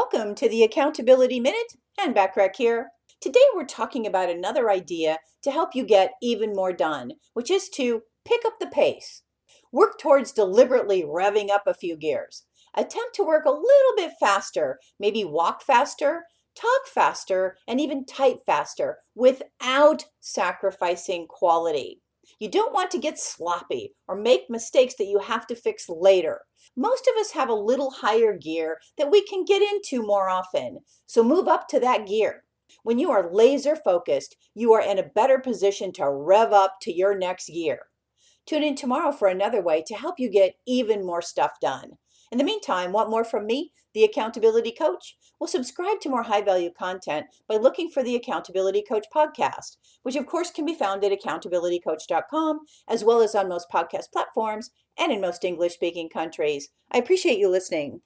Welcome to the Accountability Minute Anne Bachrach here. Today we're talking about another idea to help you get even more done, which is to pick up the pace. Work towards deliberately revving up a few gears. Attempt to work a little bit faster, maybe walk faster, talk faster, and even type faster without sacrificing quality. You don't want to get sloppy or make mistakes that you have to fix later. Most of us have a little higher gear that we can get into more often, so move up to that gear. When you are laser focused, you are in a better position to rev up to your next gear. Tune in tomorrow for another way to help you get even more stuff done. In the meantime, want more from me, the Accountability Coach? Well, subscribe to more high value content by looking for the Accountability Coach podcast, which of course can be found at accountabilitycoach.com, as well as on most podcast platforms and in most English speaking countries. I appreciate you listening.